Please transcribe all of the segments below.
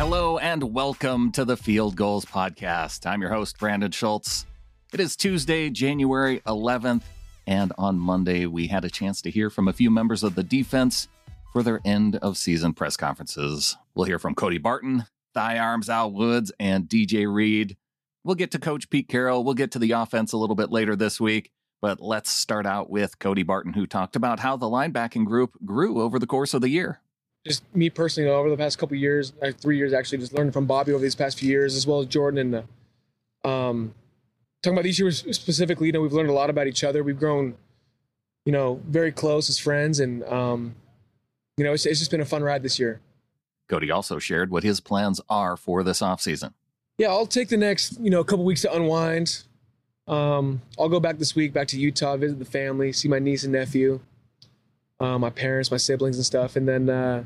Hello and welcome to the Field Gulls Podcast. I'm your host, Brandon Schultz. It is Tuesday, January 11th, and on Monday, we had a chance to hear from a few members of the defense for their end of season press conferences. We'll hear from Cody Barton, Thigh Arms Al Woods, and DJ Reed. We'll get to Coach Pete Carroll. We'll get to the offense a little bit later this week. But let's start out with Cody Barton, who talked about how the linebacking group grew over the course of the year. Just me personally, over the past couple years, uh, three years actually, just learning from Bobby over these past few years, as well as Jordyn. And uh, um, talking about these years specifically, you know, we've learned a lot about each other. We've grown, you know, very close as friends, and um, you know, it's, it's just been a fun ride this year. Cody also shared what his plans are for this offseason. Yeah, I'll take the next, you know, couple weeks to unwind, um, I'll go back this week, back to Utah, visit the family, see my niece and nephew, uh, my parents, my siblings, and stuff. And then, uh,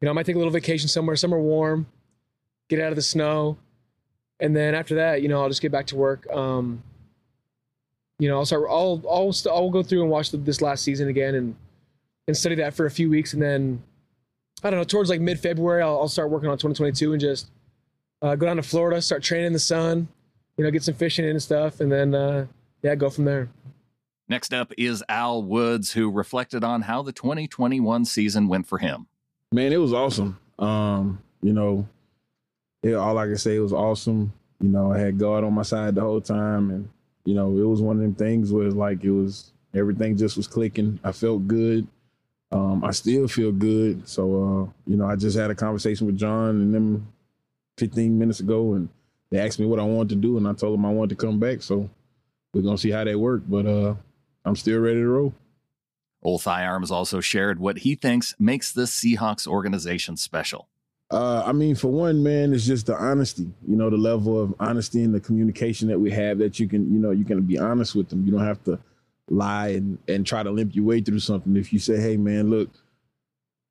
you know, I might take a little vacation somewhere, somewhere warm, get out of the snow. And then after that, you know, I'll just get back to work. Um, you know, I'll start. I'll I'll st- I'll go through and watch the, this last season again and and study that for a few weeks, and then I don't know. Towards like mid February, I'll, I'll, start working on 2022 and just uh, go down to Florida, start training in the sun, you know, get some fishing in and stuff, and then uh, yeah, go from there. Next up is Al Woods, who reflected on how the 2021 season went for him. Man, it was awesome. Um, you know, it, all I can say it was awesome. You know, I had God on my side the whole time, and you know, it was one of them things where like it was everything just was clicking. I felt good. Um, I still feel good. So, uh, you know, I just had a conversation with John and them 15 minutes ago, and they asked me what I wanted to do, and I told them I wanted to come back. So we're gonna see how that worked, but uh, I'm still ready to roll. Old Thigh Arms also shared what he thinks makes this Seahawks organization special. Uh, I mean, for one, man, it's just the honesty. You know, the level of honesty and the communication that we have. That you can, you know, you can be honest with them. You don't have to lie and, and try to limp your way through something. If you say, "Hey, man, look,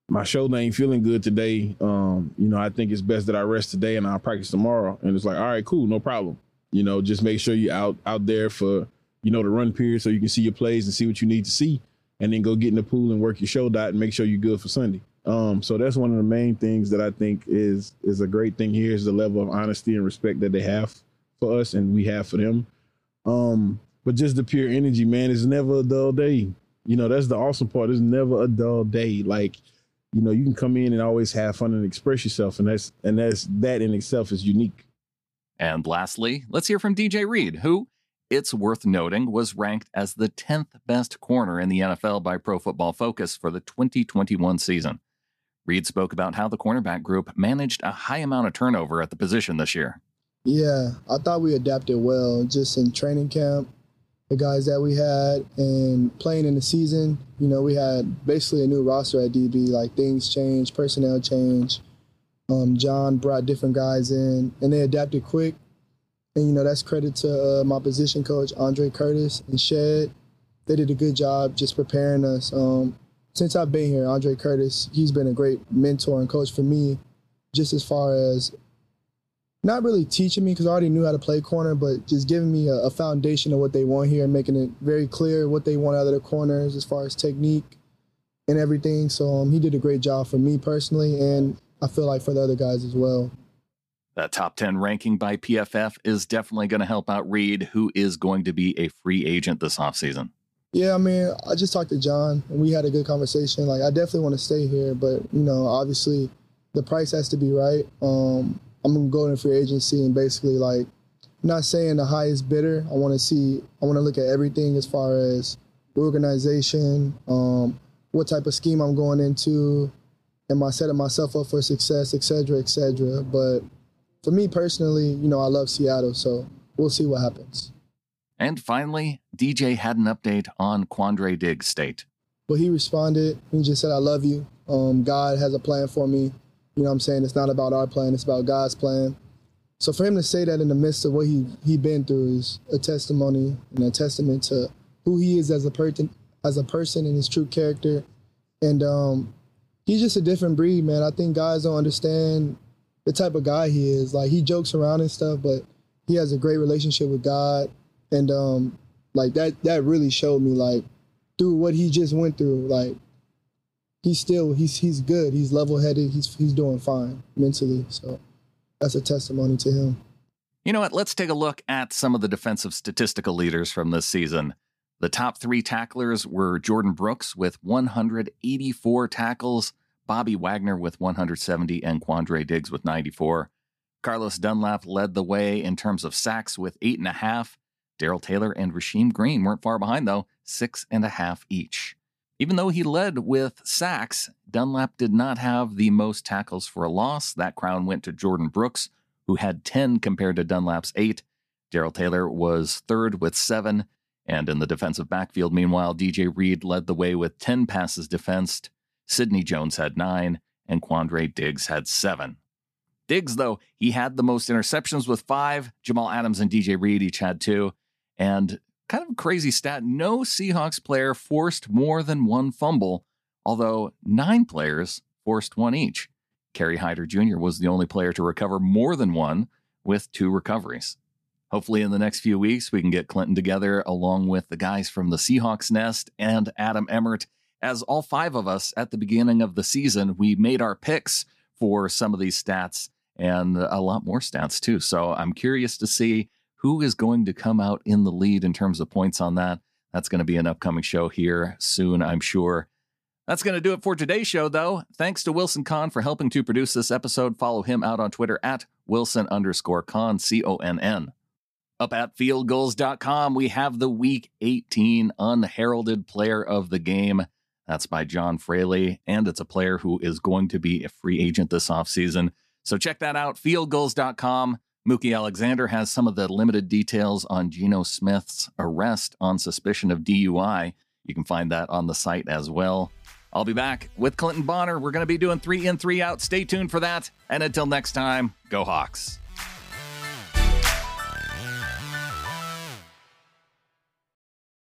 my shoulder ain't feeling good today. Um, you know, I think it's best that I rest today and I'll practice tomorrow. And it's like, all right, cool, no problem. You know, just make sure you out out there for, you know, the run period so you can see your plays and see what you need to see. And then go get in the pool and work your show out and make sure you're good for Sunday. Um, so that's one of the main things that I think is is a great thing here is the level of honesty and respect that they have for us and we have for them. Um, but just the pure energy, man, it's never a dull day. You know, that's the awesome part. It's never a dull day. Like you know, you can come in and always have fun and express yourself, and that's and that's that in itself is unique. And lastly, let's hear from DJ Reed, who it's worth noting was ranked as the 10th best corner in the NFL by Pro Football Focus for the 2021 season. Reed spoke about how the cornerback group managed a high amount of turnover at the position this year. Yeah, I thought we adapted well just in training camp the guys that we had and playing in the season, you know, we had basically a new roster at DB. Like things changed, personnel changed. Um, John brought different guys in, and they adapted quick. And you know, that's credit to uh, my position coach Andre Curtis and Shed. They did a good job just preparing us. Um, since I've been here, Andre Curtis, he's been a great mentor and coach for me, just as far as not really teaching me because I already knew how to play corner, but just giving me a, a, foundation of what they want here and making it very clear what they want out of the corners as far as technique and everything. So um, he did a great job for me personally, and I feel like for the other guys as well. That top 10 ranking by PFF is definitely going to help out Reed, who is going to be a free agent this offseason. Yeah, I mean, I just talked to John and we had a good conversation. Like, I definitely want to stay here, but, you know, obviously the price has to be right. Um, I'm gonna go into free agency and basically like not saying the highest bidder. I want to see. I want to look at everything as far as organization, um, what type of scheme I'm going into, am I setting myself up for success, et cetera, et cetera. But for me personally, you know, I love Seattle, so we'll see what happens. And finally, DJ had an update on Quandre Diggs' state. But he responded. He just said, "I love you. Um, God has a plan for me. You know what I'm saying? It's not about our plan, it's about God's plan. So for him to say that in the midst of what he he been through is a testimony and a testament to who he is as a person as a person and his true character. And um, he's just a different breed, man. I think guys don't understand the type of guy he is. Like he jokes around and stuff, but he has a great relationship with God. And um, like that that really showed me like through what he just went through, like he's still he's he's good. He's level headed. He's he's doing fine mentally. So that's a testimony to him. You know what? Let's take a look at some of the defensive statistical leaders from this season. The top three tacklers were Jordyn Brooks with 184 tackles, Bobby Wagner with 170, and Quandre Diggs with 94. Carlos Dunlap led the way in terms of sacks with eight and a half. Darrell Taylor and Rasheem Green weren't far behind, though, six and a half each. Even though he led with sacks, Dunlap did not have the most tackles for a loss. That crown went to Jordyn Brooks, who had 10 compared to Dunlap's eight. Darrell Taylor was third with seven. And in the defensive backfield, meanwhile, DJ Reed led the way with 10 passes defensed. Sidney Jones had nine, and Quandre Diggs had seven. Diggs, though, he had the most interceptions with five. Jamal Adams and DJ Reed each had two. And kind of a crazy stat no Seahawks player forced more than one fumble, although nine players forced one each. Kerry Hyder Jr. was the only player to recover more than one with two recoveries. Hopefully, in the next few weeks, we can get Clinton together along with the guys from the Seahawks Nest and Adam Emmert. As all five of us at the beginning of the season, we made our picks for some of these stats and a lot more stats too. So I'm curious to see who is going to come out in the lead in terms of points on that. That's going to be an upcoming show here soon, I'm sure. That's going to do it for today's show, though. Thanks to Wilson Conn for helping to produce this episode. Follow him out on Twitter at Wilson underscore Conn, C O N N. Up at fieldgulls.com, we have the Week 18 Unheralded Player of the Game. That's by John Fraley, and it's a player who is going to be a free agent this offseason. So check that out, fieldgulls.com. Mookie Alexander has some of the limited details on Geno Smith's arrest on suspicion of DUI. You can find that on the site as well. I'll be back with Clinton Bonner. We're going to be doing three in, three out. Stay tuned for that. And until next time, go Hawks.